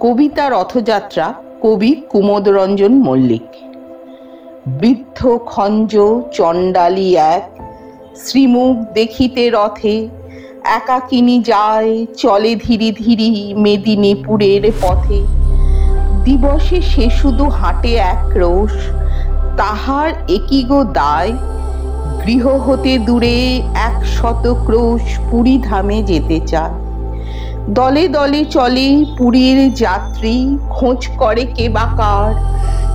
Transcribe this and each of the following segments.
কবিতা রথযাত্রা কবি কুমোদরঞ্জন মল্লিক। বৃদ্ধ খঞ্জ চণ্ডালী এক, শ্রীমুখ দেখিতে রথে, একাকিনী যায়, চলে ধীরে ধীরে মেদিনীপুরের পথে। দিবসে সে শুধু হাঁটে এক রোষ, তাহার একই গো দায়। গৃহ হতে দূরে এক শত ক্রোশ পুরী ধামে যেতে চায়। দলে দলে চলে পুরীর যাত্রী, খোঁজ করে কে বাকার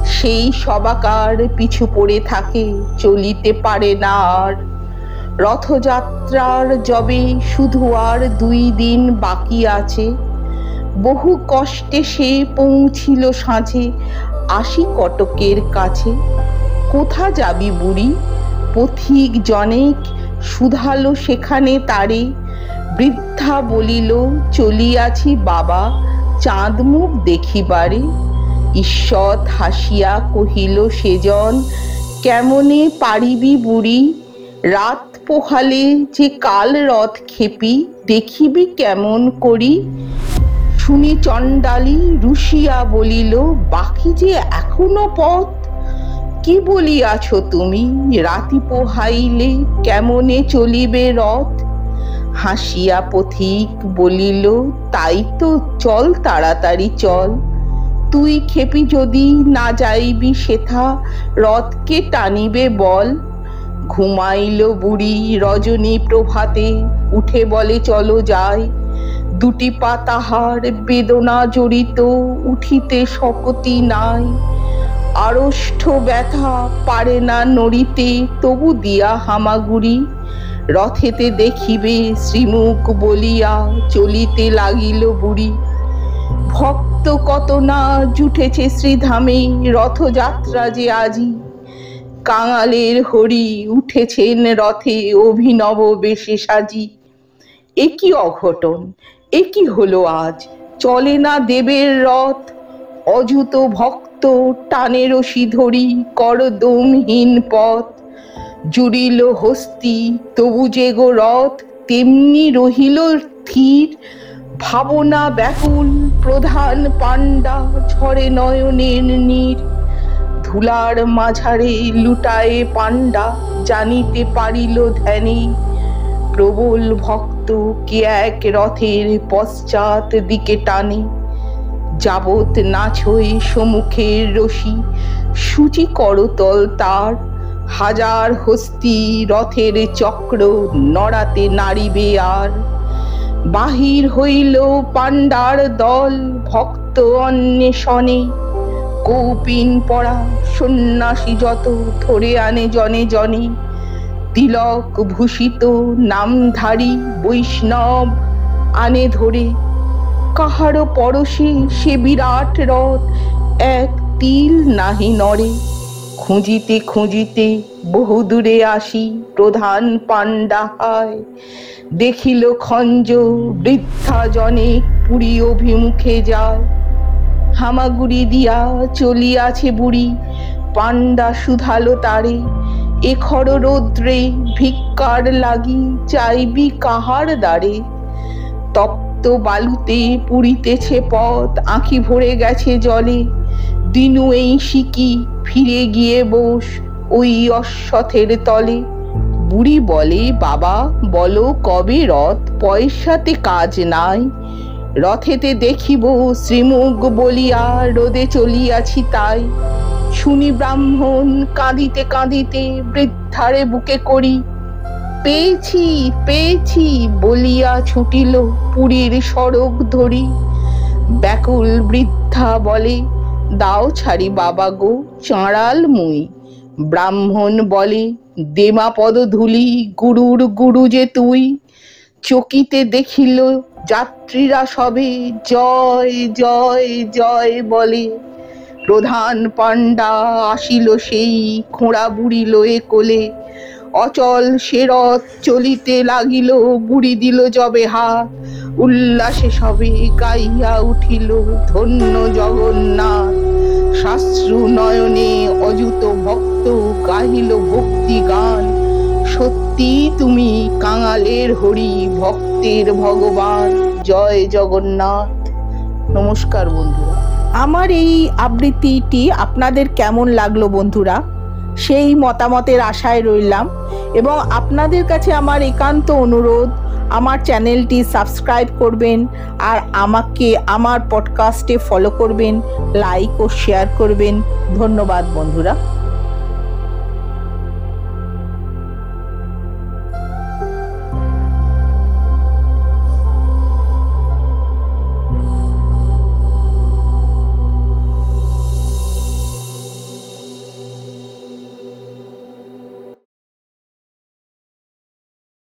সেই সবাকার পিছু পড়ে থাকে, চলিতে পারে না আর। রথযাত্রার যবে শুধু আর দুই দিন বাকি আছে। বহু কষ্টে সে পৌঁছিল সাঁঝে, আশি কটকের কাছে। কোথা যাবি বুড়ি? পথিক জনেক শুধালো সেখানে তারে। বৃদ্ধা বলিল, চলিয়াছি বাবা চাঁদ মুখ দেখিবারে। ঈশ্বর হাসিয়া কহিল, সেজন, কেমনে পারিবি বুড়ি? রাত পোহালে যে কাল রথ খেপি, দেখিবি কেমন করি? শুনি চণ্ডালী রুশিয়া বলিল, বাকি যে এখনও পথ, কি বলিয়াছ তুমি? রাতি পোহাইলে কেমনে চলিবে রথ? হাসিয়া পথিক বলিল, তাই তো চল তাড়াতাড়ি চল। তুই খেপি যদি না যাইবি সেথা, রথকে টানিবে বল ঘুমাইল বুড়ি রজনী প্রভাতে, উঠে বলে, চলো যাই দুটি পা তাহার বেদনা জড়িত, উঠিতে শকতি নাই। আড়ষ্ঠ ব্যথা পারে না নড়িতে, তবু দিয়া হামাগুড়ি রথেতে দেখিবে শ্রীমুখ বলিয়া চলিতে লাগিল বুড়ি। ভক্ত কত না জুটেছে শ্রীধামে রথযাত্রা যে আজি। কাঙালের হরি উঠেছেন রথে অভিনব বেশে সাজি। একই অঘটন একই হলো আজ? চলে না দেবের রথ? অযুত ভক্ত টানে রশি ধরি করদমহীন পথ। জুড়িল হস্তি, তবু যে গো রথ তেমনি রহিল স্থির। ভাবনা ব্যাকুল, প্রধান পাণ্ডা ঝরে নয়নের নীর। ধুলার মাঝারে লুটায়ে পাণ্ডা জানিতে পারিল ধ্যানে। প্রবল ভক্ত কে এক রথের পশ্চাৎ দিকে টানে। যাবত নাছই সমুখের রশি, সূচি করতল তার। হাজার হস্তি রথের চক্র নড়াতে নাড়িবে আর। বাহির হইল পাণ্ডার দল ভক্ত অন্বেষণে। কৌপিন পড়া সন্ন্যাসী যত ধরে আনে জনে জনে। তিলক ভূষিত নামধারী বৈষ্ণব আনে ধরে। কাহারও পরশে সে বিরাট রথ এক তিল নাহি নড়ে। খুঁজিতে খুঁজিতে বহু দূরে আসি, প্রধান পাণ্ডা হায়। দেখিল খঞ্জ, বৃদ্ধা জনে পুরী অভিমুখে যায়। হামাগুড়ি দিয়া চলিয়াছে বুড়ি, পাণ্ডা শুধালো তারে। এ এখর রৌদ্রে ভিক্ষার লাগি চাইবি কাহার দ্বারে। তপ্ত বালুতে পুরিতেছে পথ, আঁখি ভরে গেছে জলে। দিনু এই শিকি ফিরে গিয়ে বস ওই অশ্বথের তলে। বুড়ি বলে, বাবা, বলো কবে রথ? পয়সাতে কাজ নাই। রথেতে দেখিব শ্রীমুখ বলিয়া রোদে চলিয়াছি তাই। শুনি ব্রাহ্মণ কাঁদিতে কাঁদিতে বৃদ্ধারে বুকে করি। পেয়েছি পেয়েছি বলিয়া ছুটিল পুরীর সড়ক ধরি। ব্যাকুল বৃদ্ধা বলে দাও ছাড়ি বাবা গো চাঁড়াল মুই। ব্রাহ্মণ বলে, দেমা পদ ধুলি, গুরুর গুরু যে তুই। চকিতে দেখিল যাত্রীরা সবে, জয় জয় জয় বলে। প্রধান পাণ্ডা আসিল সেই খোঁড়া বুড়ি লয়ে কোলে। অচল সে রথ চলিতে লাগিল, বুড়ি দিল জবে হাত। উল্লাসে সবে গাইয়া উঠিল ধন্য জগন্নাথ শাস্ত্রু নয়নে অযুত ভক্ত গাহিল ভক্তি গান। সত্যি তুমি কাঙালের হরি ভক্তের ভগবান। জয় জগন্নাথ। নমস্কার বন্ধুরা। আমার এই আবৃত্তিটি আপনাদের কেমন লাগল বন্ধুরা? সেই মতামতের আশায় রইলাম এবং আপনাদের কাছে আমার একান্ত অনুরোধ আমার চ্যানেলটি সাবস্ক্রাইব করবেন আর আমাকে আমার পডকাস্টে ফলো করবেন লাইক ও শেয়ার করবেন। ধন্যবাদ বন্ধুরা।